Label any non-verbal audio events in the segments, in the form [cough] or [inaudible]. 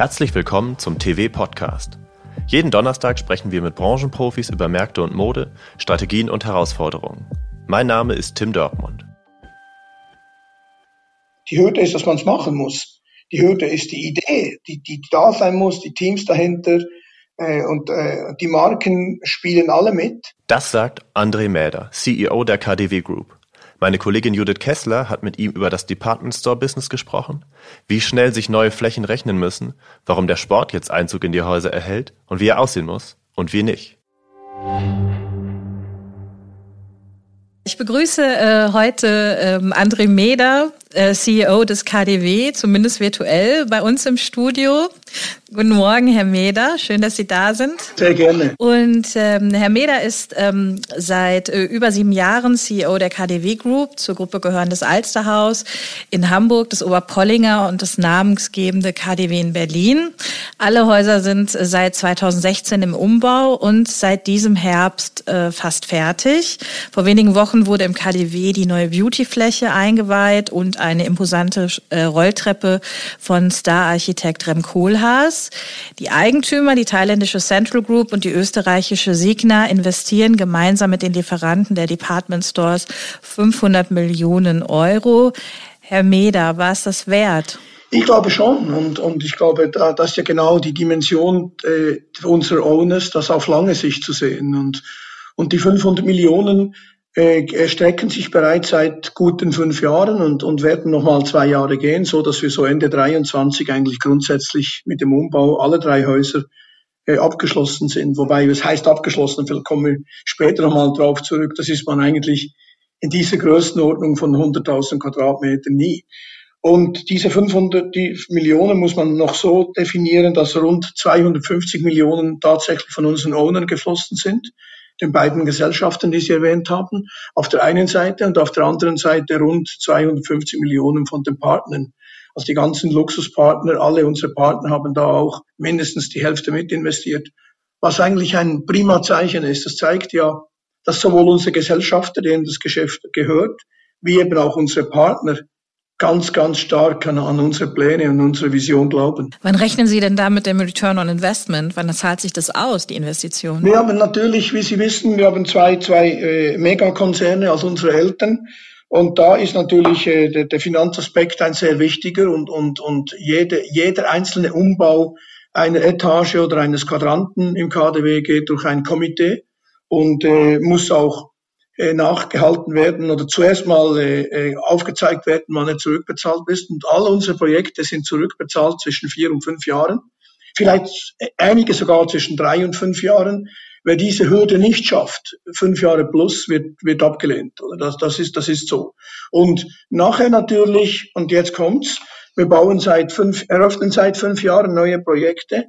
Herzlich willkommen zum TV-Podcast. Jeden Donnerstag sprechen wir mit Branchenprofis über Märkte und Mode, Strategien und Herausforderungen. Mein Name ist Tim Dörkmund. Die Hürde ist, dass man es machen muss. Die Hürde ist die Idee, die, die da sein muss, die Teams dahinter äh, und äh, die Marken spielen alle mit. Das sagt André Mäder, CEO der KDW Group. Meine Kollegin Judith Kessler hat mit ihm über das Department Store Business gesprochen, wie schnell sich neue Flächen rechnen müssen, warum der Sport jetzt Einzug in die Häuser erhält und wie er aussehen muss und wie nicht. Ich begrüße äh, heute ähm, André Meder, äh, CEO des KDW, zumindest virtuell bei uns im Studio. Guten Morgen, Herr Meder. Schön, dass Sie da sind. Sehr gerne. Und ähm, Herr Meder ist ähm, seit äh, über sieben Jahren CEO der KDW Group. Zur Gruppe gehören das Alsterhaus in Hamburg, das Oberpollinger und das namensgebende KDW in Berlin. Alle Häuser sind seit 2016 im Umbau und seit diesem Herbst äh, fast fertig. Vor wenigen Wochen wurde im KDW die neue Beautyfläche eingeweiht und eine imposante äh, Rolltreppe von Star-Architekt Rem Koolhaas. Die Eigentümer, die thailändische Central Group und die österreichische Signa investieren gemeinsam mit den Lieferanten der Department Stores 500 Millionen Euro. Herr Meder, war es das wert? Ich glaube schon und, und ich glaube, da, das ist ja genau die Dimension äh, unserer Owners, das auf lange Sicht zu sehen. Und, und die 500 Millionen äh, erstrecken sich bereits seit guten fünf Jahren und, und werden nochmal zwei Jahre gehen, so dass wir so Ende 23 eigentlich grundsätzlich mit dem Umbau aller drei Häuser äh, abgeschlossen sind. Wobei, es heißt abgeschlossen, vielleicht kommen wir später nochmal drauf zurück, das ist man eigentlich in dieser Größenordnung von 100.000 Quadratmetern nie. Und diese 500 die Millionen muss man noch so definieren, dass rund 250 Millionen tatsächlich von unseren Ownern geflossen sind den beiden Gesellschaften, die Sie erwähnt haben, auf der einen Seite und auf der anderen Seite rund 250 Millionen von den Partnern. Also die ganzen Luxuspartner, alle unsere Partner haben da auch mindestens die Hälfte mit investiert, was eigentlich ein prima Zeichen ist. Das zeigt ja, dass sowohl unsere Gesellschafter, denen das Geschäft gehört, wie eben auch unsere Partner ganz, ganz stark an, an, unsere Pläne und unsere Vision glauben. Wann rechnen Sie denn da mit dem Return on Investment? Wann zahlt sich das aus, die Investition? Wir haben natürlich, wie Sie wissen, wir haben zwei, zwei äh, Megakonzerne als unsere Eltern. Und da ist natürlich äh, der, der Finanzaspekt ein sehr wichtiger und, und, und jede, jeder einzelne Umbau einer Etage oder eines Quadranten im KDW geht durch ein Komitee und äh, muss auch nachgehalten werden oder zuerst mal äh, äh, aufgezeigt werden, wann er zurückbezahlt ist. Und all unsere Projekte sind zurückbezahlt zwischen vier und fünf Jahren. Vielleicht einige sogar zwischen drei und fünf Jahren. Wer diese Hürde nicht schafft, fünf Jahre plus, wird, wird abgelehnt. Das, das ist, das ist so. Und nachher natürlich, und jetzt kommt's, wir bauen seit fünf, eröffnen seit fünf Jahren neue Projekte.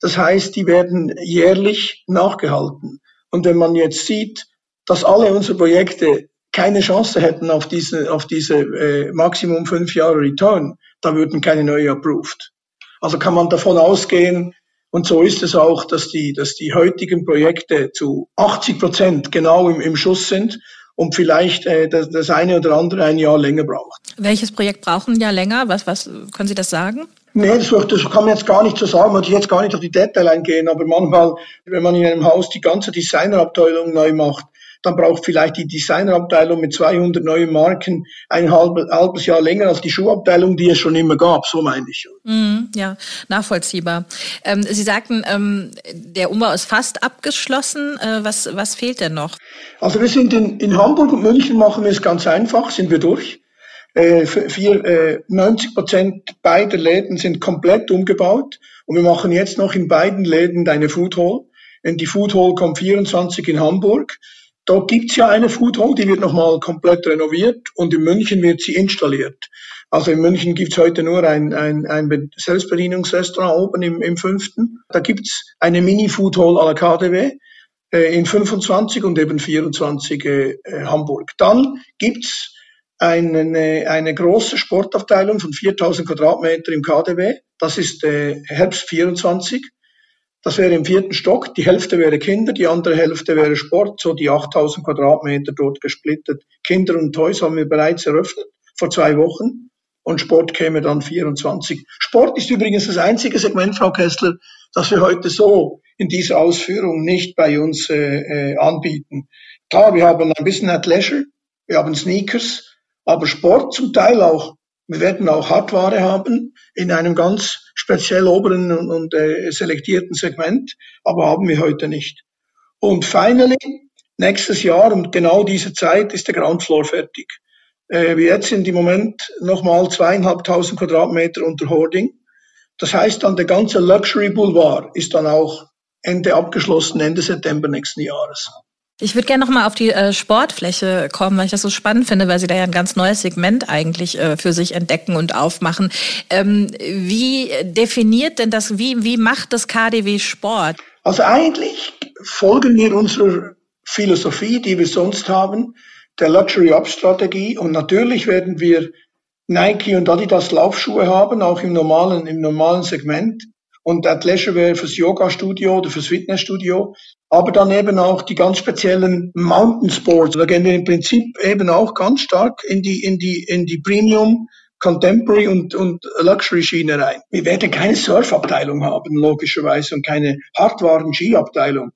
Das heißt, die werden jährlich nachgehalten. Und wenn man jetzt sieht, dass alle unsere Projekte keine Chance hätten auf diese, auf diese äh, Maximum fünf Jahre Return, da würden keine neue approved. Also kann man davon ausgehen, und so ist es auch, dass die, dass die heutigen Projekte zu 80 Prozent genau im, im Schuss sind und vielleicht äh, das, das eine oder andere ein Jahr länger braucht. Welches Projekt braucht ein Jahr länger? Was, was können Sie das sagen? Nee, das, das kann man jetzt gar nicht so sagen, muss ich jetzt gar nicht auf die Detail eingehen, aber manchmal, wenn man in einem Haus die ganze Designerabteilung neu macht, dann braucht vielleicht die Designerabteilung mit 200 neuen Marken ein halbes, halbes Jahr länger als die Schuhabteilung, die es schon immer gab, so meine ich. Mm, ja, nachvollziehbar. Ähm, Sie sagten, ähm, der Umbau ist fast abgeschlossen. Äh, was, was fehlt denn noch? Also wir sind in, in Hamburg und München machen wir es ganz einfach, sind wir durch. Äh, vier, äh, 90 Prozent beider Läden sind komplett umgebaut und wir machen jetzt noch in beiden Läden eine Food Hall. Die Food Hall kommt 24 in Hamburg da gibt's ja eine Food Hall, die wird nochmal komplett renoviert und in München wird sie installiert. Also in München gibt's heute nur ein, ein, ein Selbstbedienungsrestaurant oben im, im fünften. Da gibt's eine Mini-Food Hall à la KDW äh, in 25 und eben 24 äh, Hamburg. Dann gibt's eine, eine große Sportabteilung von 4000 Quadratmeter im KDW. Das ist äh, Herbst 24. Das wäre im vierten Stock. Die Hälfte wäre Kinder, die andere Hälfte wäre Sport, so die 8000 Quadratmeter dort gesplittet. Kinder und Toys haben wir bereits eröffnet, vor zwei Wochen. und Sport käme dann 24. Sport ist übrigens das einzige Segment, Frau Kessler, das wir heute so in dieser Ausführung nicht bei uns äh, äh, anbieten. Klar, wir haben ein bisschen Athleisure, wir haben Sneakers, aber Sport zum Teil auch. Wir werden auch Hardware haben in einem ganz speziell oberen und, und äh, selektierten Segment, aber haben wir heute nicht. Und finally, nächstes Jahr um genau diese Zeit ist der Ground Floor fertig. Äh, wir jetzt sind im Moment nochmal zweieinhalbtausend Quadratmeter unter Hoarding. Das heißt dann, der ganze Luxury Boulevard ist dann auch Ende abgeschlossen, Ende September nächsten Jahres. Ich würde gerne nochmal auf die äh, Sportfläche kommen, weil ich das so spannend finde, weil Sie da ja ein ganz neues Segment eigentlich äh, für sich entdecken und aufmachen. Ähm, wie definiert denn das, wie, wie macht das KDW Sport? Also eigentlich folgen wir unserer Philosophie, die wir sonst haben, der Luxury Up Strategie und natürlich werden wir Nike und Adidas Laufschuhe haben, auch im normalen, im normalen Segment und Athleisure fürs Yoga-Studio oder fürs Fitnessstudio, aber dann eben auch die ganz speziellen Mountain Sports. Da gehen wir im Prinzip eben auch ganz stark in die, in die, in die Premium Contemporary und, und Luxury-Schiene rein. Wir werden keine Surf-Abteilung haben, logischerweise, und keine Hardwaren-Ski-Abteilung.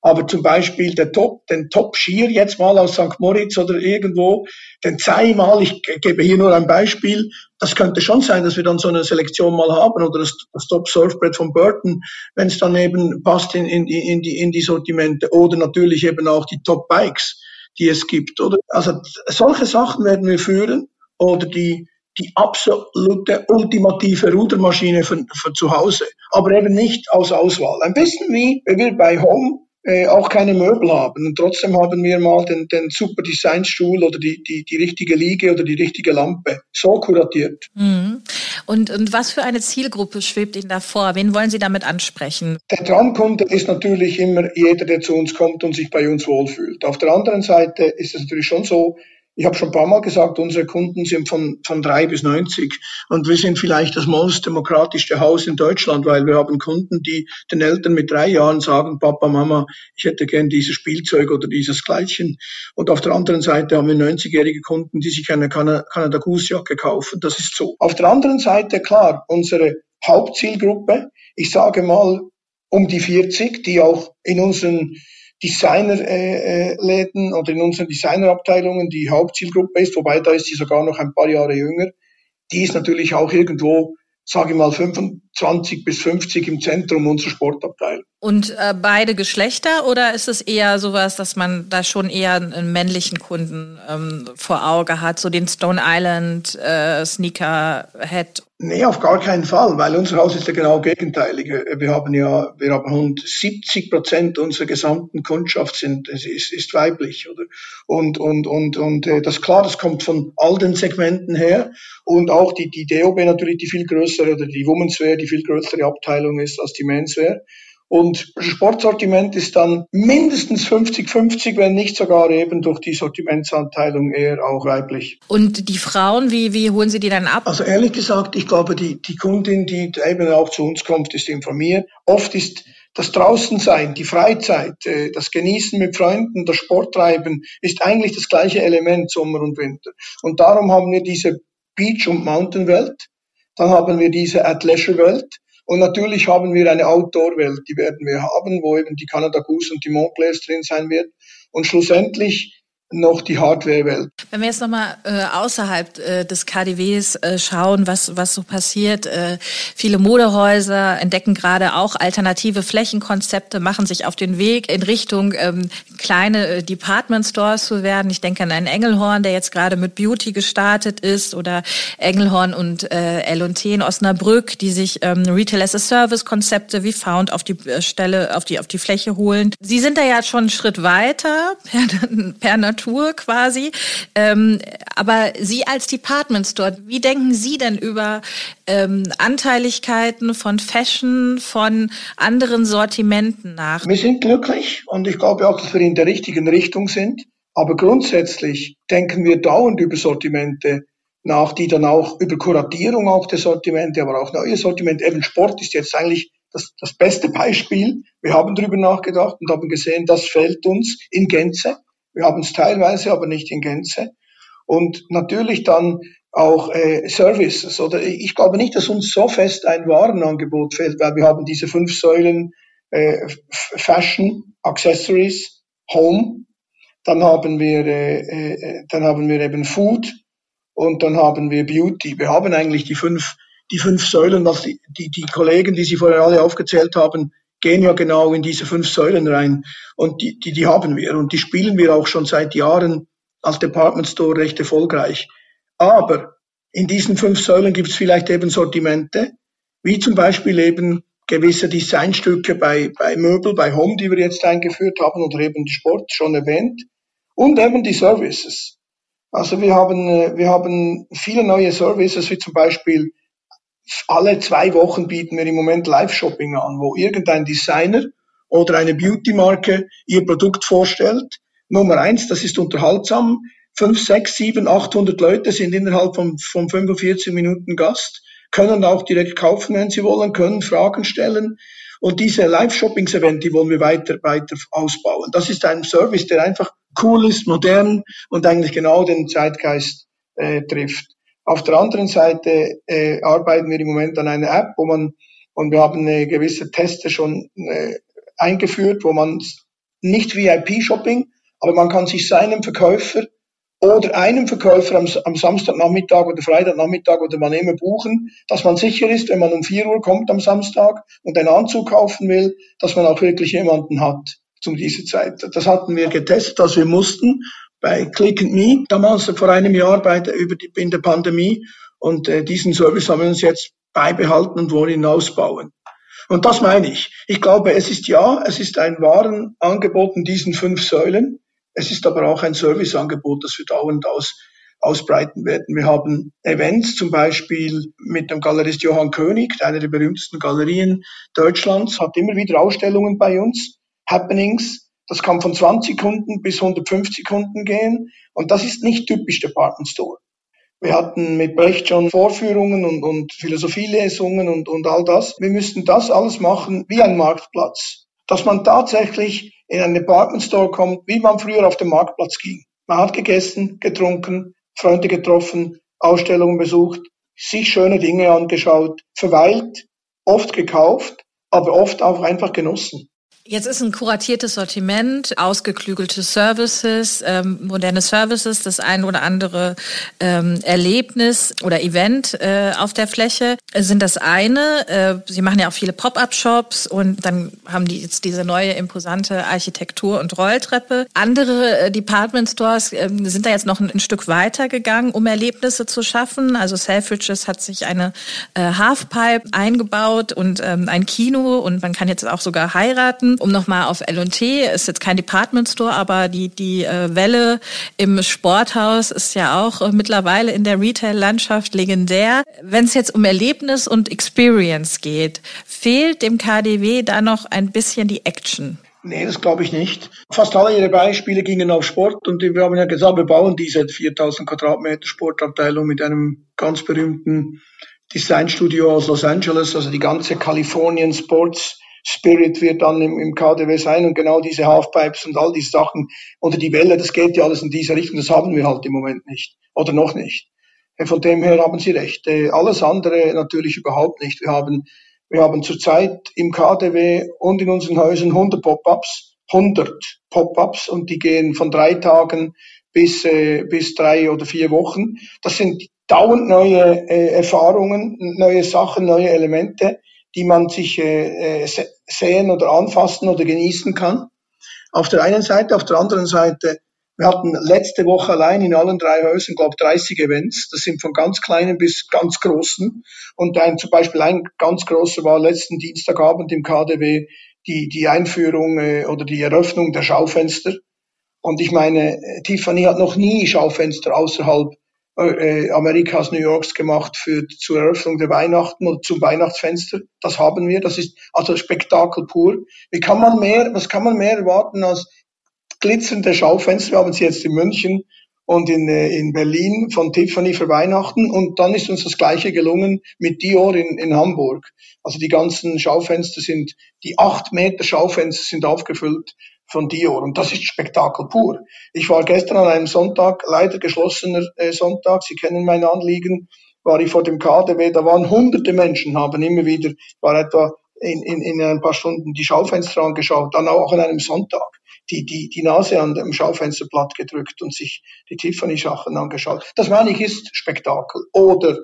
Aber zum Beispiel der Top, den Top-Skier jetzt mal aus St. Moritz oder irgendwo, den zehnmal, ich gebe hier nur ein Beispiel, das könnte schon sein, dass wir dann so eine Selektion mal haben oder das, das Top-Surfbrett von Burton, wenn es dann eben passt in, in, in, die, in die Sortimente oder natürlich eben auch die Top-Bikes, die es gibt. Oder? Also solche Sachen werden wir führen oder die, die absolute ultimative Rudermaschine für, für zu Hause, aber eben nicht aus Auswahl. Ein bisschen wie wir bei Home äh, auch keine Möbel haben. Und trotzdem haben wir mal den, den super Designstuhl oder die, die, die richtige Liege oder die richtige Lampe so kuratiert. Mhm. Und, und was für eine Zielgruppe schwebt Ihnen da vor? Wen wollen Sie damit ansprechen? Der Traumkunde ist natürlich immer jeder, der zu uns kommt und sich bei uns wohlfühlt. Auf der anderen Seite ist es natürlich schon so, ich habe schon ein paar Mal gesagt, unsere Kunden sind von, von drei bis 90 und wir sind vielleicht das most demokratischste Haus in Deutschland, weil wir haben Kunden, die den Eltern mit drei Jahren sagen, Papa, Mama, ich hätte gern dieses Spielzeug oder dieses Kleidchen. Und auf der anderen Seite haben wir 90-jährige Kunden, die sich eine Canada Goose Jacke kaufen. Das ist so. Auf der anderen Seite, klar, unsere Hauptzielgruppe, ich sage mal um die 40, die auch in unseren Designerläden oder in unseren Designerabteilungen die Hauptzielgruppe ist, wobei da ist sie sogar noch ein paar Jahre jünger. Die ist natürlich auch irgendwo, sage ich mal, 25 bis 50 im Zentrum unserer Sportabteilung. Und äh, beide Geschlechter oder ist es eher sowas, dass man da schon eher einen männlichen Kunden ähm, vor Auge hat, so den Stone Island äh, Sneakerhead? Nee, auf gar keinen Fall, weil unser Haus ist ja genau gegenteilig. Wir haben ja, wir haben rund 70 Prozent unserer gesamten Kundschaft sind, ist, ist weiblich, oder? Und, und, und, und, äh, das klar, das kommt von all den Segmenten her und auch die, die DOB natürlich die viel größere oder die Womenswear, die viel größere Abteilung ist als die Menswear. Und Sportsortiment ist dann mindestens 50-50, wenn nicht sogar eben durch die Sortimentsanteilung eher auch weiblich. Und die Frauen, wie, wie holen Sie die dann ab? Also ehrlich gesagt, ich glaube, die, die Kundin, die eben auch zu uns kommt, ist informiert. Oft ist das Draußensein, die Freizeit, äh, das Genießen mit Freunden, das Sporttreiben ist eigentlich das gleiche Element Sommer und Winter. Und darum haben wir diese Beach- und Mountain-Welt, dann haben wir diese Athleisure-Welt und natürlich haben wir eine Outdoor-Welt, die werden wir haben, wo eben die Canada Goose und die Montclairs drin sein wird. Und schlussendlich noch die Hardware-Welt. Wenn wir jetzt nochmal äh, außerhalb äh, des KDWs äh, schauen, was, was so passiert, äh, viele Modehäuser entdecken gerade auch alternative Flächenkonzepte, machen sich auf den Weg in Richtung ähm, kleine äh, Department Stores zu werden. Ich denke an einen Engelhorn, der jetzt gerade mit Beauty gestartet ist oder Engelhorn und äh, L&T in Osnabrück, die sich ähm, Retail as a Service Konzepte wie Found auf die äh, Stelle, auf die, auf die Fläche holen. Sie sind da ja schon einen Schritt weiter per, [laughs] per Natur quasi. Ähm, aber Sie als Department Store, wie denken Sie denn über ähm, Anteiligkeiten von Fashion, von anderen Sortimenten nach? Wir sind glücklich und ich glaube auch, dass wir in der richtigen Richtung sind. Aber grundsätzlich denken wir dauernd über Sortimente nach, die dann auch über Kuratierung auch der Sortimente, aber auch neue Sortimente. Eben Sport ist jetzt eigentlich das, das beste Beispiel. Wir haben darüber nachgedacht und haben gesehen, das fällt uns in Gänze. Wir haben es teilweise, aber nicht in Gänze. Und natürlich dann auch äh, Services. Oder ich glaube nicht, dass uns so fest ein Warenangebot fehlt, weil wir haben diese fünf Säulen äh, Fashion, Accessories, Home, dann haben wir äh, äh, dann haben wir eben Food und dann haben wir Beauty. Wir haben eigentlich die fünf die fünf Säulen, was die, die, die Kollegen, die Sie vorher alle aufgezählt haben, gehen ja genau in diese fünf Säulen rein. Und die, die, die haben wir und die spielen wir auch schon seit Jahren als Department Store recht erfolgreich. Aber in diesen fünf Säulen gibt es vielleicht eben Sortimente, wie zum Beispiel eben gewisse Designstücke bei, bei Möbel, bei Home, die wir jetzt eingeführt haben, oder eben Sport schon erwähnt, und eben die Services. Also wir haben, äh, wir haben viele neue Services, wie zum Beispiel alle zwei Wochen bieten wir im Moment Live-Shopping an, wo irgendein Designer oder eine Beauty-Marke ihr Produkt vorstellt. Nummer eins, das ist unterhaltsam. Fünf, sechs, sieben, achthundert Leute sind innerhalb von, von 45 Minuten Gast, können auch direkt kaufen, wenn sie wollen, können Fragen stellen. Und diese Live-Shoppings-Event, die wollen wir weiter, weiter ausbauen. Das ist ein Service, der einfach cool ist, modern und eigentlich genau den Zeitgeist äh, trifft. Auf der anderen Seite äh, arbeiten wir im Moment an einer App, wo man, und wir haben eine gewisse Teste schon äh, eingeführt, wo man nicht VIP-Shopping, aber man kann sich seinem Verkäufer oder einem Verkäufer am, am Samstagnachmittag oder Freitagnachmittag oder wann immer buchen, dass man sicher ist, wenn man um 4 Uhr kommt am Samstag und einen Anzug kaufen will, dass man auch wirklich jemanden hat zu dieser Zeit. Das hatten wir getestet, dass wir mussten bei Click and Me, damals vor einem Jahr bei der, über die, in der Pandemie. Und äh, diesen Service haben wir uns jetzt beibehalten und wollen ihn ausbauen. Und das meine ich. Ich glaube, es ist ja, es ist ein Warenangebot in diesen fünf Säulen. Es ist aber auch ein Serviceangebot, das wir dauernd aus, ausbreiten werden. Wir haben Events, zum Beispiel mit dem Galerist Johann König, einer der berühmtesten Galerien Deutschlands, hat immer wieder Ausstellungen bei uns, Happenings, das kann von 20 Kunden bis 150 Kunden gehen. Und das ist nicht typisch Department Store. Wir hatten mit Brecht schon Vorführungen und, und Philosophielesungen und, und all das. Wir müssten das alles machen wie ein Marktplatz. Dass man tatsächlich in einen Department Store kommt, wie man früher auf dem Marktplatz ging. Man hat gegessen, getrunken, Freunde getroffen, Ausstellungen besucht, sich schöne Dinge angeschaut, verweilt, oft gekauft, aber oft auch einfach genossen. Jetzt ist ein kuratiertes Sortiment, ausgeklügelte Services, ähm, moderne Services, das ein oder andere ähm, Erlebnis oder Event äh, auf der Fläche sind das eine. Äh, Sie machen ja auch viele Pop-up-Shops und dann haben die jetzt diese neue imposante Architektur und Rolltreppe. Andere äh, Department Stores äh, sind da jetzt noch ein, ein, Stück weiter gegangen, um Erlebnisse zu schaffen. Also Selfridges hat sich eine äh, Halfpipe eingebaut und ähm, ein Kino und man kann jetzt auch sogar heiraten um nochmal auf L&T, ist jetzt kein Department Store, aber die, die äh, Welle im Sporthaus ist ja auch äh, mittlerweile in der Retail-Landschaft legendär. Wenn es jetzt um Erlebnis und Experience geht, fehlt dem KDW da noch ein bisschen die Action? Nee, das glaube ich nicht. Fast alle ihre Beispiele gingen auf Sport und wir haben ja gesagt, wir bauen diese 4000 Quadratmeter Sportabteilung mit einem ganz berühmten Designstudio aus Los Angeles, also die ganze Californian Sports Spirit wird dann im, im KDW sein und genau diese Halfpipes und all diese Sachen oder die Welle, das geht ja alles in diese Richtung, das haben wir halt im Moment nicht oder noch nicht. Äh, von dem her haben Sie recht. Äh, alles andere natürlich überhaupt nicht. Wir haben, wir haben zurzeit im KDW und in unseren Häusern 100 Pop-ups, 100 Pop-ups und die gehen von drei Tagen bis, äh, bis drei oder vier Wochen. Das sind dauernd neue Erfahrungen, neue Sachen, neue Elemente die man sich äh, äh sehen oder anfassen oder genießen kann. Auf der einen Seite, auf der anderen Seite, wir hatten letzte Woche allein in allen drei Häusern, glaube 30 Events. Das sind von ganz kleinen bis ganz großen. Und ein, zum Beispiel ein ganz großer war letzten Dienstagabend im KDW die, die Einführung äh, oder die Eröffnung der Schaufenster. Und ich meine, äh, Tiffany hat noch nie Schaufenster außerhalb äh, Amerikas, New Yorks gemacht für zur Eröffnung der Weihnachten oder zum Weihnachtsfenster. Das haben wir. Das ist also Spektakel pur. Wie kann man mehr, was kann man mehr erwarten als glitzernde Schaufenster? Wir haben sie jetzt in München und in, äh, in Berlin von Tiffany für Weihnachten. Und dann ist uns das Gleiche gelungen mit Dior in, in Hamburg. Also die ganzen Schaufenster sind, die acht Meter Schaufenster sind aufgefüllt von Dior. Und das ist Spektakel pur. Ich war gestern an einem Sonntag, leider geschlossener äh, Sonntag, Sie kennen mein Anliegen, war ich vor dem KDW, da waren hunderte Menschen, haben immer wieder, war etwa in, in, in ein paar Stunden die Schaufenster angeschaut, dann auch an einem Sonntag die, die, die Nase an dem Schaufensterblatt gedrückt und sich die Tiffany-Sachen angeschaut. Das meine ich ist Spektakel. Oder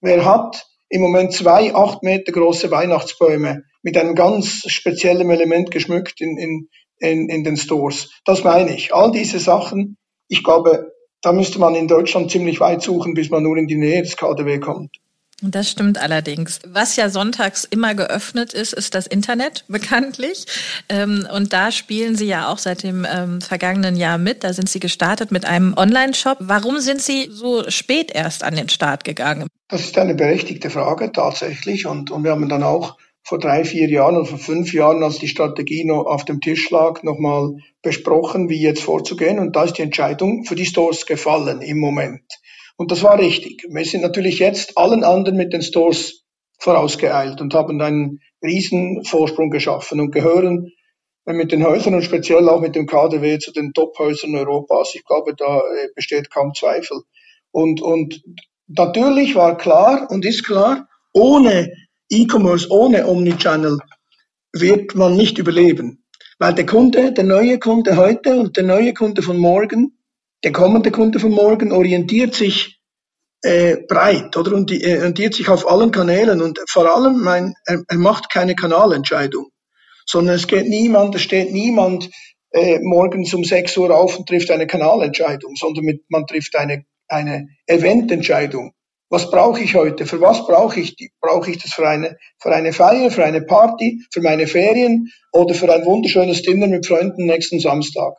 wer hat im Moment zwei acht Meter große Weihnachtsbäume mit einem ganz speziellen Element geschmückt in, in, in, in den Stores? Das meine ich. All diese Sachen, ich glaube, da müsste man in Deutschland ziemlich weit suchen, bis man nur in die Nähe des KDW kommt. Das stimmt allerdings. Was ja sonntags immer geöffnet ist, ist das Internet [laughs] bekanntlich. Ähm, und da spielen Sie ja auch seit dem ähm, vergangenen Jahr mit. Da sind Sie gestartet mit einem Online-Shop. Warum sind Sie so spät erst an den Start gegangen? Das ist eine berechtigte Frage tatsächlich. Und, und wir haben dann auch vor drei, vier Jahren oder vor fünf Jahren, als die Strategie noch auf dem Tisch lag, nochmal besprochen, wie jetzt vorzugehen. Und da ist die Entscheidung für die Stores gefallen im Moment. Und das war richtig. Wir sind natürlich jetzt allen anderen mit den Stores vorausgeeilt und haben einen riesen Vorsprung geschaffen und gehören mit den Häusern und speziell auch mit dem KDW zu den Top-Häusern Europas. Ich glaube, da äh, besteht kaum Zweifel. Und, und natürlich war klar und ist klar, ohne E-Commerce, ohne Omnichannel wird man nicht überleben. Weil der Kunde, der neue Kunde heute und der neue Kunde von morgen der kommende Kunde von morgen orientiert sich äh, breit oder und die, äh, orientiert sich auf allen Kanälen und vor allem mein, er, er macht keine Kanalentscheidung, sondern es geht niemand, es steht niemand äh, morgens um 6 Uhr auf und trifft eine Kanalentscheidung, sondern mit, man trifft eine, eine Evententscheidung. Was brauche ich heute? Für was brauche ich die? Brauche ich das für eine, für eine Feier, für eine Party, für meine Ferien oder für ein wunderschönes Dinner mit Freunden nächsten Samstag?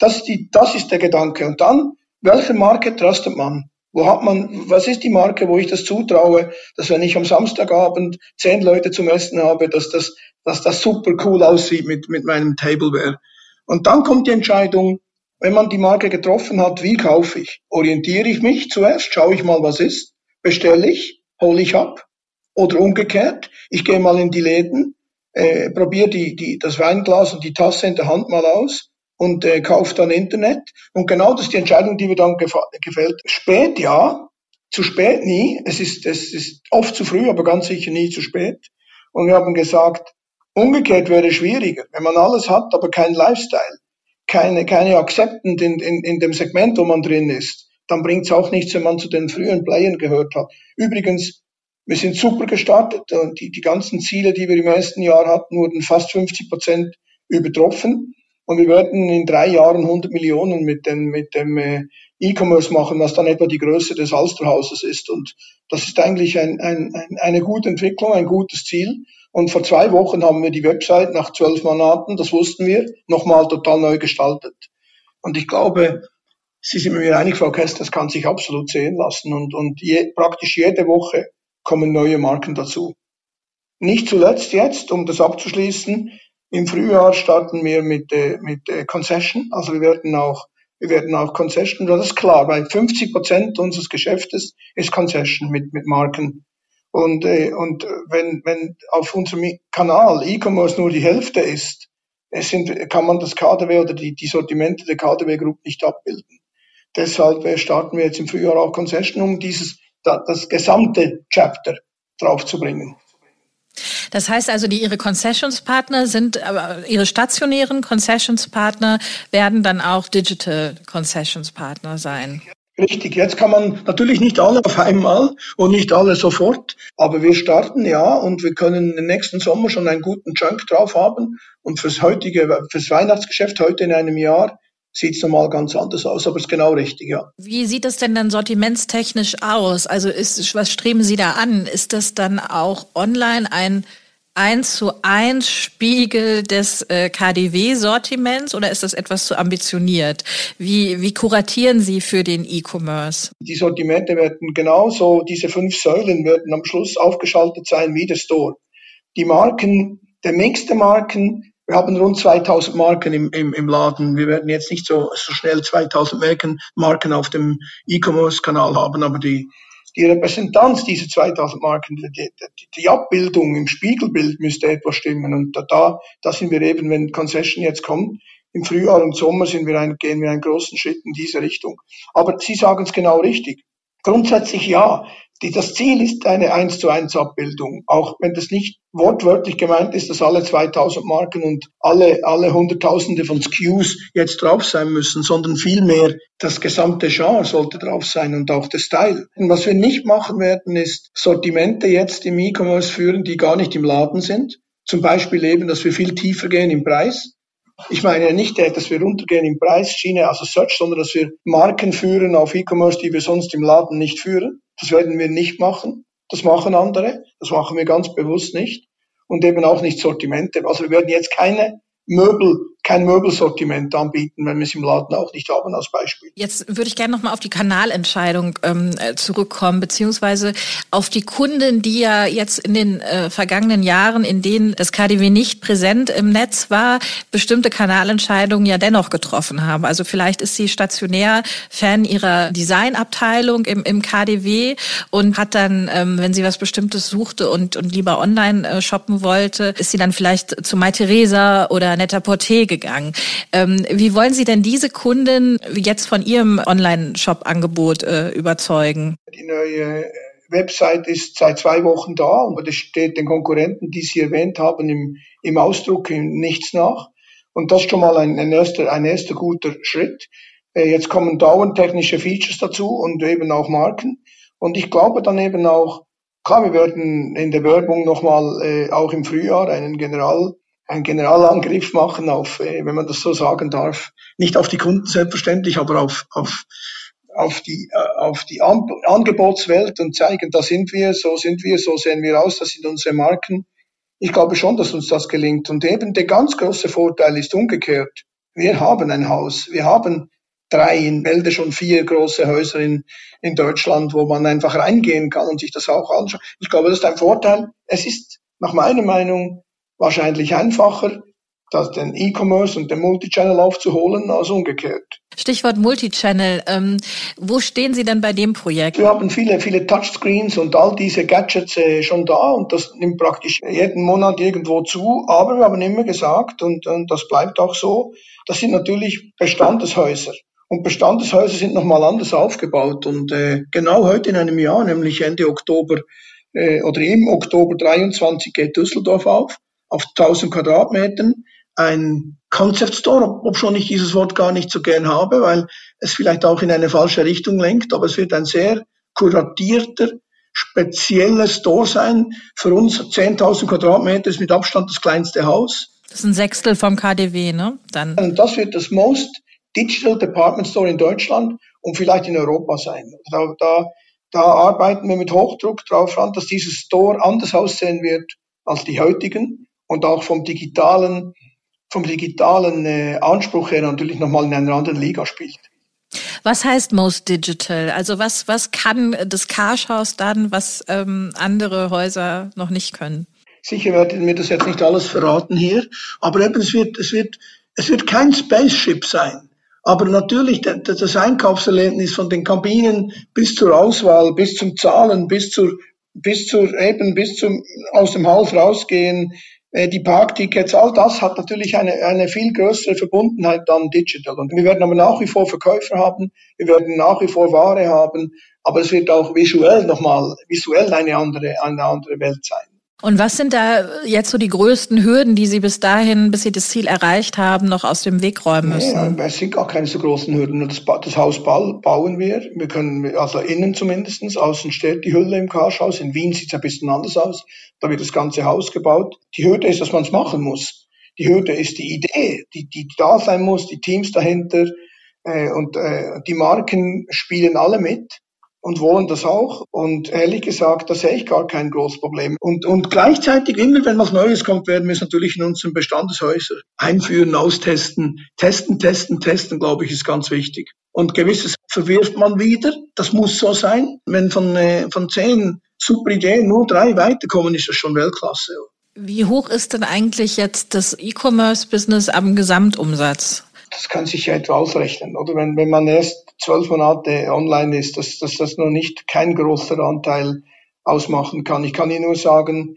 Das ist, die, das ist der Gedanke. Und dann, welche Marke trustet man? Wo hat man, was ist die Marke, wo ich das zutraue, dass wenn ich am Samstagabend zehn Leute zum Essen habe, dass das, dass das super cool aussieht mit, mit meinem Tableware. Und dann kommt die Entscheidung, wenn man die Marke getroffen hat, wie kaufe ich? Orientiere ich mich zuerst, schaue ich mal, was ist, bestelle ich, hole ich ab oder umgekehrt, ich gehe mal in die Läden, äh, probiere die, die, das Weinglas und die Tasse in der Hand mal aus und äh, kauft dann Internet. Und genau das ist die Entscheidung, die wir dann gefällt. Spät ja, zu spät nie. Es ist, es ist oft zu früh, aber ganz sicher nie zu spät. Und wir haben gesagt, umgekehrt wäre schwieriger. Wenn man alles hat, aber kein Lifestyle, keine, keine Akzeptend in, in, in dem Segment, wo man drin ist, dann bringt es auch nichts, wenn man zu den frühen Playern gehört hat. Übrigens, wir sind super gestartet und die, die ganzen Ziele, die wir im ersten Jahr hatten, wurden fast 50 Prozent übertroffen. Und wir werden in drei Jahren 100 Millionen mit, den, mit dem äh, E-Commerce machen, was dann etwa die Größe des Alsterhauses ist. Und das ist eigentlich ein, ein, eine gute Entwicklung, ein gutes Ziel. Und vor zwei Wochen haben wir die Website nach zwölf Monaten, das wussten wir, nochmal total neu gestaltet. Und ich glaube, Sie sind mir einig, Frau Kess, das kann sich absolut sehen lassen. Und, und je, praktisch jede Woche kommen neue Marken dazu. Nicht zuletzt jetzt, um das abzuschließen, im Frühjahr starten wir mit, äh, mit äh, Concession, also wir werden auch wir werden auch Concession, das ist klar, weil 50 Prozent unseres Geschäftes ist Concession mit, mit Marken. Und, äh, und wenn, wenn auf unserem Kanal E-Commerce nur die Hälfte ist, es sind, kann man das KDW oder die, die Sortimente der KDW Group nicht abbilden. Deshalb äh, starten wir jetzt im Frühjahr auch Concession, um dieses, das gesamte Chapter draufzubringen. Das heißt also, die ihre Concessionspartner sind, ihre stationären Concessionspartner werden dann auch Digital Concessionspartner sein. Richtig, jetzt kann man natürlich nicht alle auf einmal und nicht alle sofort, aber wir starten ja und wir können im nächsten Sommer schon einen guten Chunk drauf haben und fürs heutige, fürs Weihnachtsgeschäft heute in einem Jahr sieht es normal ganz anders aus, aber es ist genau richtig, ja. Wie sieht es denn dann sortimentstechnisch aus? Also ist, was streben Sie da an? Ist das dann auch online ein eins zu eins Spiegel des äh, KDW-Sortiments oder ist das etwas zu ambitioniert? Wie, wie kuratieren Sie für den E-Commerce? Die Sortimente werden genauso, diese fünf Säulen werden am Schluss aufgeschaltet sein wie der Store. Die Marken, der Mix der Marken, wir haben rund 2000 Marken im, im, im Laden. Wir werden jetzt nicht so, so schnell 2000 Marken, Marken auf dem E-Commerce-Kanal haben, aber die, die Repräsentanz dieser 2000 Marken, die, die, die, Abbildung im Spiegelbild müsste etwas stimmen. Und da, da sind wir eben, wenn Concession jetzt kommt, im Frühjahr und Sommer sind wir ein, gehen wir einen großen Schritt in diese Richtung. Aber Sie sagen es genau richtig. Grundsätzlich ja. Die, das Ziel ist eine 1 zu 1 Abbildung. Auch wenn das nicht wortwörtlich gemeint ist, dass alle 2000 Marken und alle, alle Hunderttausende von SKUs jetzt drauf sein müssen, sondern vielmehr das gesamte Genre sollte drauf sein und auch der Style. Und was wir nicht machen werden, ist Sortimente jetzt im E-Commerce führen, die gar nicht im Laden sind. Zum Beispiel eben, dass wir viel tiefer gehen im Preis, ich meine nicht, dass wir runtergehen im Preisschiene, also Search, sondern dass wir Marken führen auf E-Commerce, die wir sonst im Laden nicht führen. Das werden wir nicht machen. Das machen andere. Das machen wir ganz bewusst nicht. Und eben auch nicht Sortimente. Also wir werden jetzt keine Möbel kein Möbelsortiment anbieten, wenn wir es im Laden auch nicht haben, als Beispiel. Jetzt würde ich gerne nochmal auf die Kanalentscheidung ähm, äh, zurückkommen, beziehungsweise auf die Kunden, die ja jetzt in den äh, vergangenen Jahren, in denen das KDW nicht präsent im Netz war, bestimmte Kanalentscheidungen ja dennoch getroffen haben. Also vielleicht ist sie stationär Fan ihrer Designabteilung im, im KDW und hat dann, ähm, wenn sie was Bestimmtes suchte und, und lieber online äh, shoppen wollte, ist sie dann vielleicht zu Mai Theresa oder Netter Porté gegangen. Ähm, wie wollen Sie denn diese Kunden jetzt von Ihrem Online-Shop-Angebot äh, überzeugen? Die neue Website ist seit zwei Wochen da und es steht den Konkurrenten, die Sie erwähnt haben, im, im Ausdruck nichts nach. Und das ist schon mal ein, ein, erster, ein erster guter Schritt. Äh, jetzt kommen dauernd technische Features dazu und eben auch Marken. Und ich glaube dann eben auch, klar, wir werden in der Werbung nochmal äh, auch im Frühjahr einen General einen Generalangriff machen auf, äh, wenn man das so sagen darf, nicht auf die Kunden selbstverständlich, aber auf, auf, auf die, äh, auf die An Angebotswelt und zeigen, da sind wir, so sind wir, so sehen wir aus, das sind unsere Marken. Ich glaube schon, dass uns das gelingt. Und eben der ganz große Vorteil ist umgekehrt. Wir haben ein Haus. Wir haben drei, in Wälde schon vier große Häuser in, in Deutschland, wo man einfach reingehen kann und sich das auch anschauen. Ich glaube, das ist ein Vorteil. Es ist nach meiner Meinung wahrscheinlich einfacher, das den E-Commerce und den Multichannel aufzuholen, als umgekehrt. Stichwort Multichannel. Ähm, wo stehen Sie denn bei dem Projekt? Wir haben viele, viele Touchscreens und all diese Gadgets äh, schon da und das nimmt praktisch jeden Monat irgendwo zu. Aber wir haben immer gesagt, und, und das bleibt auch so, das sind natürlich Bestandeshäuser. Und Bestandeshäuser sind nochmal anders aufgebaut. Und äh, genau heute in einem Jahr, nämlich Ende Oktober äh, oder im Oktober 23 geht Düsseldorf auf auf 1000 Quadratmetern ein Concept Store, ob schon ich dieses Wort gar nicht so gern habe, weil es vielleicht auch in eine falsche Richtung lenkt, aber es wird ein sehr kuratierter, spezieller Store sein. Für uns 10.000 Quadratmeter ist mit Abstand das kleinste Haus. Das ist ein Sechstel vom KDW, ne? Dann. Und das wird das Most Digital Department Store in Deutschland und vielleicht in Europa sein. Da, da, da arbeiten wir mit Hochdruck drauf an, dass dieses Store anders aussehen wird als die heutigen und auch vom digitalen, vom digitalen äh, Anspruch her natürlich nochmal in einer anderen Liga spielt. Was heißt Most Digital? Also was, was kann das Carshaus dann, was ähm, andere Häuser noch nicht können? Sicher werden wir das jetzt nicht alles verraten hier, aber eben es wird, es wird, es wird kein Spaceship sein. Aber natürlich das Einkaufserlebnis von den Kabinen bis zur Auswahl, bis zum Zahlen, bis zur, bis zur eben bis zum aus dem Haus rausgehen, die Parktickets, all das hat natürlich eine, eine viel größere Verbundenheit dann digital. Und wir werden aber nach wie vor Verkäufer haben, wir werden nach wie vor Ware haben, aber es wird auch visuell nochmal, visuell eine andere, eine andere Welt sein. Und was sind da jetzt so die größten Hürden, die Sie bis dahin, bis Sie das Ziel erreicht haben, noch aus dem Weg räumen müssen? Nee, es sind gar keine so großen Hürden. Das, das Haus bauen wir. Wir können, also innen zumindestens, außen steht die Hülle im Karschhaus. In Wien sieht es ein bisschen anders aus. Da wird das ganze Haus gebaut. Die Hürde ist, dass man es machen muss. Die Hürde ist die Idee, die, die da sein muss, die Teams dahinter. Äh, und äh, die Marken spielen alle mit und wollen das auch. Und ehrlich gesagt, da sehe ich gar kein großes Problem. Und, und gleichzeitig, immer wenn was Neues kommt, werden wir es natürlich in unseren Bestandeshäusern einführen, austesten. Testen, testen, testen, glaube ich, ist ganz wichtig. Und gewisses verwirft man wieder. Das muss so sein. Wenn von, äh, von zehn super Ideen nur drei weiterkommen, ist das schon Weltklasse. Wie hoch ist denn eigentlich jetzt das E-Commerce-Business am Gesamtumsatz? das kann sich ja etwa ausrechnen. Oder wenn, wenn man erst zwölf Monate online ist, dass, dass das noch nicht kein großer Anteil ausmachen kann. Ich kann Ihnen nur sagen,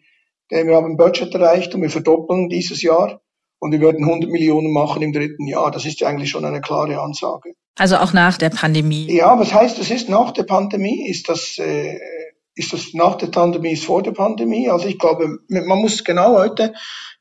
wir haben ein Budget erreicht und wir verdoppeln dieses Jahr. und wir werden 100 Millionen machen im dritten Jahr. Das ist ja eigentlich schon eine klare Ansage. Also auch nach der Pandemie. Ja, was heißt, das ist nach der Pandemie? Ist das, äh, ist das nach der Pandemie, ist vor der Pandemie? Also ich glaube, man muss genau heute,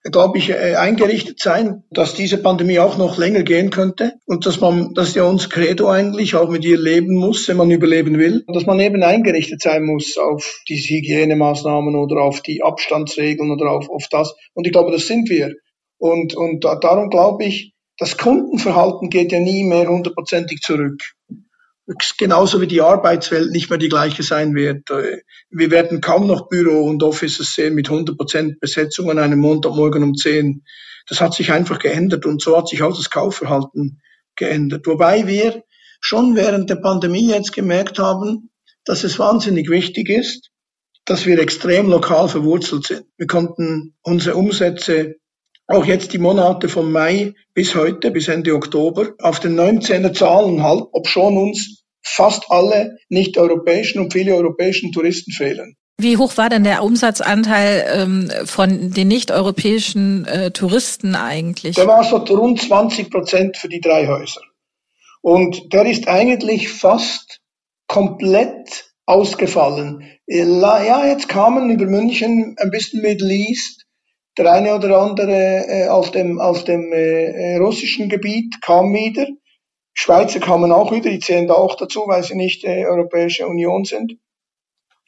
glaube ich, äh, eingerichtet sein, dass diese Pandemie auch noch länger gehen könnte und dass man, dass ja uns Credo eigentlich auch mit ihr leben muss, wenn man überleben will, dass man eben eingerichtet sein muss auf diese Hygienemaßnahmen oder auf die Abstandsregeln oder auf, auf das. Und ich glaube, das sind wir. Und, und darum glaube ich, das Kundenverhalten geht ja nie mehr hundertprozentig zurück. Genauso wie die Arbeitswelt nicht mehr die gleiche sein wird. Wir werden kaum noch Büro und Offices sehen mit 100% Besetzung an einem Montagmorgen um 10. Das hat sich einfach geändert und so hat sich auch das Kaufverhalten geändert. Wobei wir schon während der Pandemie jetzt gemerkt haben, dass es wahnsinnig wichtig ist, dass wir extrem lokal verwurzelt sind. Wir konnten unsere Umsätze auch jetzt die Monate vom Mai bis heute, bis Ende Oktober, auf den 19er Zahlen halt, ob schon uns fast alle nicht-europäischen und viele europäischen Touristen fehlen. Wie hoch war denn der Umsatzanteil ähm, von den nicht-europäischen äh, Touristen eigentlich? Der war so rund 20 Prozent für die drei Häuser. Und der ist eigentlich fast komplett ausgefallen. Ja, jetzt kamen über München ein bisschen Middle East, der eine oder andere äh, aus dem, aus dem äh, äh, russischen Gebiet kam wieder. Schweizer kamen auch wieder, die zählen da auch dazu, weil sie nicht äh, Europäische Union sind.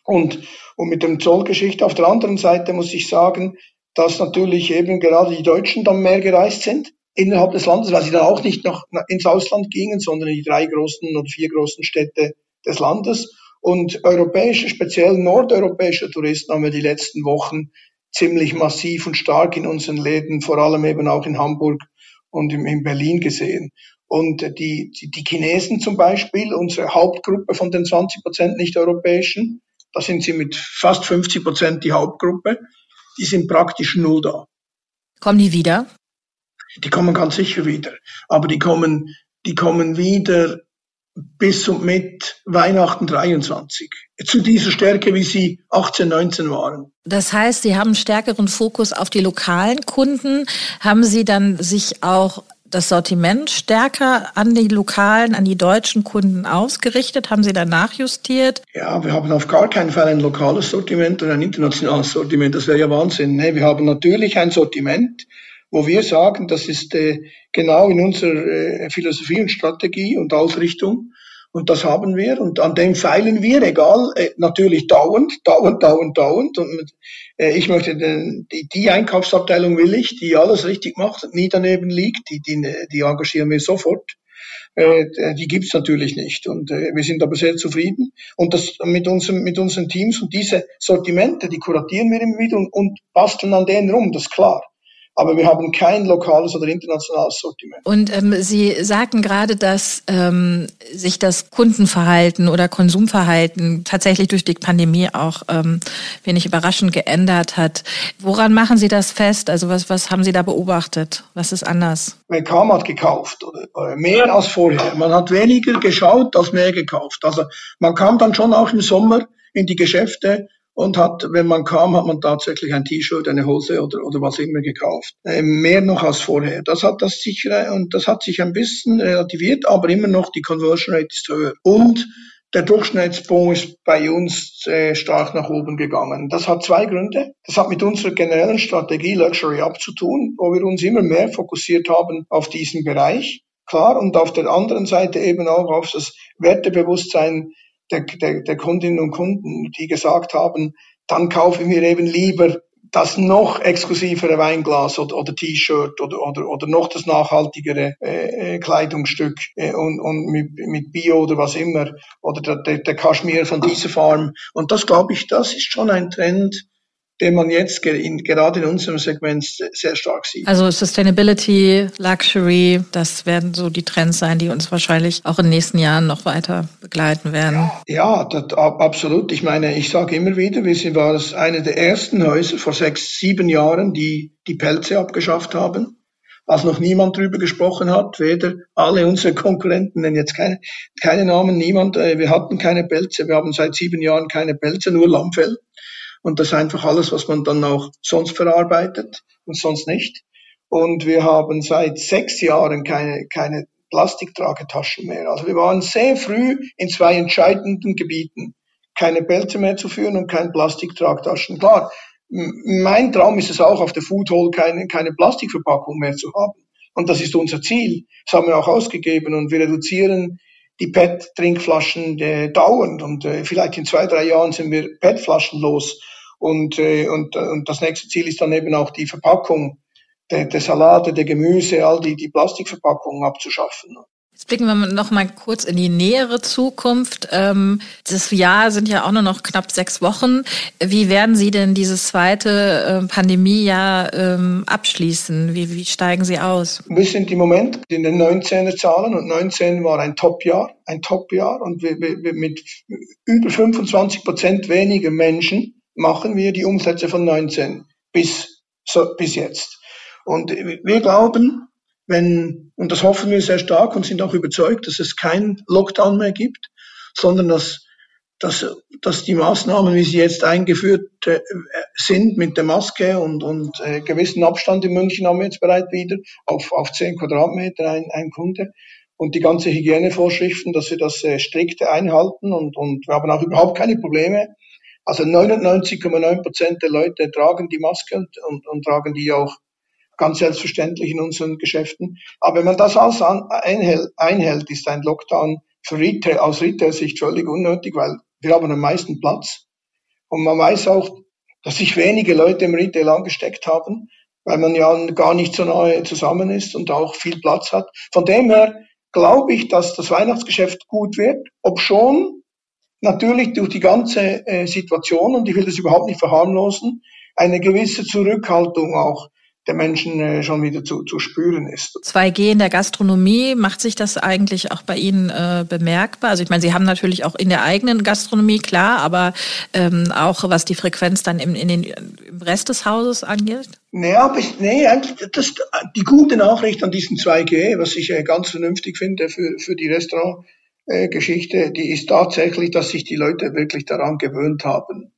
Und, und mit dem Zollgeschichte auf der anderen Seite muss ich sagen, dass natürlich eben gerade die Deutschen dann mehr gereist sind innerhalb des Landes, weil sie dann auch nicht noch ins Ausland gingen, sondern in die drei großen oder vier großen Städte des Landes. Und europäische, speziell nordeuropäische Touristen haben wir die letzten Wochen ziemlich massiv und stark in unseren Läden, vor allem eben auch in Hamburg und in Berlin gesehen. Und die, die, Chinesen zum Beispiel, unsere Hauptgruppe von den 20 Prozent nicht-europäischen, da sind sie mit fast 50 Prozent die Hauptgruppe, die sind praktisch null da. Kommen die wieder? Die kommen ganz sicher wieder. Aber die kommen, die kommen wieder bis und mit Weihnachten 23 zu dieser Stärke, wie sie 18, 19 waren. Das heißt, Sie haben stärkeren Fokus auf die lokalen Kunden. Haben Sie dann sich auch das Sortiment stärker an die lokalen, an die deutschen Kunden ausgerichtet? Haben Sie da nachjustiert? Ja, wir haben auf gar keinen Fall ein lokales Sortiment und ein internationales Sortiment. Das wäre ja Wahnsinn. Nee, wir haben natürlich ein Sortiment, wo wir sagen, das ist äh, genau in unserer äh, Philosophie und Strategie und Ausrichtung. Und das haben wir und an dem feilen wir, egal, äh, natürlich dauernd, dauernd, dauernd, dauernd. Und äh, ich möchte den, die, die Einkaufsabteilung will ich, die alles richtig macht, nie daneben liegt, die, die, die engagieren wir sofort. Äh, die gibt's natürlich nicht. Und äh, wir sind aber sehr zufrieden. Und das mit, unserem, mit unseren Teams und diese Sortimente, die kuratieren wir immer wieder und, und basteln an denen rum, das ist klar aber wir haben kein lokales oder internationales Sortiment. Und ähm, Sie sagten gerade, dass ähm, sich das Kundenverhalten oder Konsumverhalten tatsächlich durch die Pandemie auch ähm, wenig überraschend geändert hat. Woran machen Sie das fest? Also was, was haben Sie da beobachtet? Was ist anders? Man kam hat gekauft, oder mehr als vorher. Man hat weniger geschaut als mehr gekauft. Also man kam dann schon auch im Sommer in die Geschäfte und hat, wenn man kam, hat man tatsächlich ein T-Shirt, eine Hose oder, oder was immer gekauft. Äh, mehr noch als vorher. Das hat das sicher, und das hat sich ein bisschen relativiert, aber immer noch die Conversion Rate ist höher. Und der Durchschnittsbonus ist bei uns äh, stark nach oben gegangen. Das hat zwei Gründe. Das hat mit unserer generellen Strategie Luxury Up zu tun, wo wir uns immer mehr fokussiert haben auf diesen Bereich. Klar, und auf der anderen Seite eben auch auf das Wertebewusstsein der, der, der Kundinnen und Kunden, die gesagt haben, dann kaufe ich mir eben lieber das noch exklusivere Weinglas oder, oder T-Shirt oder, oder, oder noch das nachhaltigere äh, äh Kleidungsstück äh, und, und mit, mit Bio oder was immer oder der, der, der Kaschmir von dieser Farm. Und das glaube ich, das ist schon ein Trend, den man jetzt in, gerade in unserem Segment sehr stark sieht. Also Sustainability, Luxury, das werden so die Trends sein, die uns wahrscheinlich auch in den nächsten Jahren noch weiter begleiten werden. Ja, das, absolut. Ich meine, ich sage immer wieder, wir sind war es eine der ersten Häuser vor sechs, sieben Jahren, die die Pelze abgeschafft haben als noch niemand drüber gesprochen hat, weder alle unsere Konkurrenten, nennen jetzt keine, keine Namen, niemand, äh, wir hatten keine Pelze, wir haben seit sieben Jahren keine Pelze, nur Lammfell. Und das ist einfach alles, was man dann auch sonst verarbeitet und sonst nicht. und wir haben seit sechs Jahren keine, keine Plastiktragetaschen mehr. Also wir waren sehr früh in zwei entscheidenden Gebieten. Keine Bälte mehr zu führen und keine Plastiktragtaschen. Klar, mein Traum ist es auch, auf der Food Hall keine, keine Plastikverpackung mehr zu haben. Und das ist unser Ziel. Das haben wir auch ausgegeben und wir reduzieren die PET-Trinkflaschen äh, dauernd und äh, vielleicht in zwei, drei Jahren sind wir PET-Flaschen los. Und, äh, und, und das nächste Ziel ist dann eben auch die Verpackung der, der Salate, der Gemüse, all die, die Plastikverpackungen abzuschaffen. Jetzt blicken wir noch mal kurz in die nähere Zukunft. Ähm, das Jahr sind ja auch nur noch knapp sechs Wochen. Wie werden Sie denn dieses zweite äh, Pandemiejahr ähm, abschließen? Wie, wie steigen Sie aus? Wir sind im Moment in den 19er Zahlen und 19 war ein Top-Jahr, ein Top-Jahr und wir, wir, mit über 25 Prozent weniger Menschen machen wir die Umsätze von 19 bis, so, bis jetzt. Und wir glauben, wenn, und das hoffen wir sehr stark und sind auch überzeugt, dass es kein Lockdown mehr gibt, sondern dass, dass, dass die Maßnahmen, wie sie jetzt eingeführt äh, sind, mit der Maske und, und äh, gewissen Abstand in München haben wir jetzt bereit wieder auf, auf 10 Quadratmeter ein, ein Kunde und die ganze Hygienevorschriften, dass wir das äh, strikt einhalten und, und wir haben auch überhaupt keine Probleme. Also 99,9 Prozent der Leute tragen die Maske und, und, und tragen die auch ganz selbstverständlich in unseren Geschäften. Aber wenn man das alles einhält, einhält ist ein Lockdown für Retail, aus Retail-Sicht völlig unnötig, weil wir haben am meisten Platz. Und man weiß auch, dass sich wenige Leute im Retail angesteckt haben, weil man ja gar nicht so nahe zusammen ist und auch viel Platz hat. Von dem her glaube ich, dass das Weihnachtsgeschäft gut wird, ob schon natürlich durch die ganze äh, Situation, und ich will das überhaupt nicht verharmlosen, eine gewisse Zurückhaltung auch der Menschen äh, schon wieder zu, zu spüren ist. 2G in der Gastronomie, macht sich das eigentlich auch bei Ihnen äh, bemerkbar? Also ich meine, Sie haben natürlich auch in der eigenen Gastronomie, klar, aber ähm, auch was die Frequenz dann im, in den, im Rest des Hauses angeht? Nee, aber ich, nee, eigentlich, das, die gute Nachricht an diesen 2G, was ich äh, ganz vernünftig finde für, für die Restaurantgeschichte, äh, die ist tatsächlich, dass sich die Leute wirklich daran gewöhnt haben,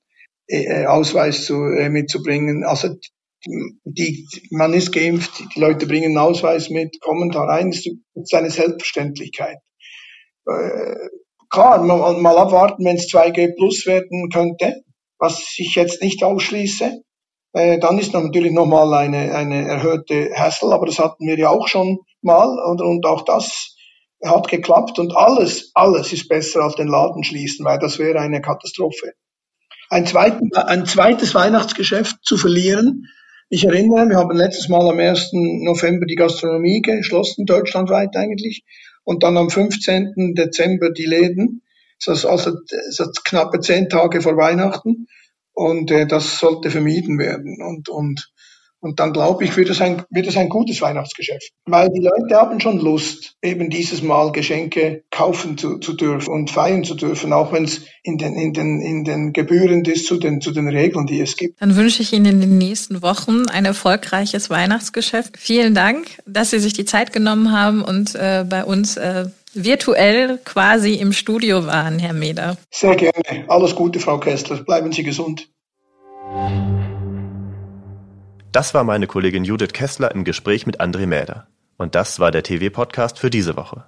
äh, Ausweis zu, äh, mitzubringen. Also die, man ist geimpft, die Leute bringen einen Ausweis mit, kommen da rein, ist eine Selbstverständlichkeit. Äh, klar, mal, mal abwarten, wenn es 2G plus werden könnte, was ich jetzt nicht ausschließe, äh, dann ist natürlich nochmal eine, eine erhöhte Hassel, aber das hatten wir ja auch schon mal und, und auch das hat geklappt und alles, alles ist besser als den Laden schließen, weil das wäre eine Katastrophe. Ein, zweiten, ein zweites Weihnachtsgeschäft zu verlieren, ich erinnere, wir haben letztes Mal am 1. November die Gastronomie geschlossen, deutschlandweit eigentlich, und dann am 15. Dezember die Läden. Das ist also, das ist knappe zehn Tage vor Weihnachten. Und äh, das sollte vermieden werden. Und, und und dann glaube ich, wird es, ein, wird es ein gutes Weihnachtsgeschäft. Weil die Leute haben schon Lust, eben dieses Mal Geschenke kaufen zu, zu dürfen und feiern zu dürfen, auch wenn es in den, in, den, in den Gebühren ist zu den, zu den Regeln, die es gibt. Dann wünsche ich Ihnen in den nächsten Wochen ein erfolgreiches Weihnachtsgeschäft. Vielen Dank, dass Sie sich die Zeit genommen haben und äh, bei uns äh, virtuell quasi im Studio waren, Herr Meder. Sehr gerne. Alles Gute, Frau Kessler. Bleiben Sie gesund. Das war meine Kollegin Judith Kessler im Gespräch mit André Mäder. Und das war der TV-Podcast für diese Woche.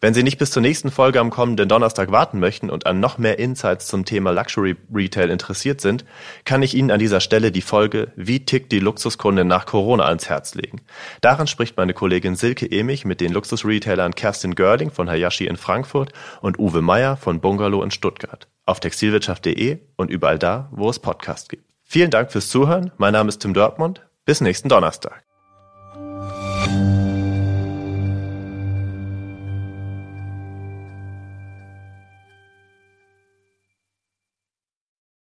Wenn Sie nicht bis zur nächsten Folge am kommenden Donnerstag warten möchten und an noch mehr Insights zum Thema Luxury Retail interessiert sind, kann ich Ihnen an dieser Stelle die Folge Wie tickt die Luxuskundin nach Corona ans Herz legen. Darin spricht meine Kollegin Silke Emich mit den Luxusretailern Kerstin Görling von Hayashi in Frankfurt und Uwe Meyer von Bungalow in Stuttgart. Auf textilwirtschaft.de und überall da, wo es Podcasts gibt. Vielen Dank fürs Zuhören. Mein Name ist Tim Dortmund. Bis nächsten Donnerstag.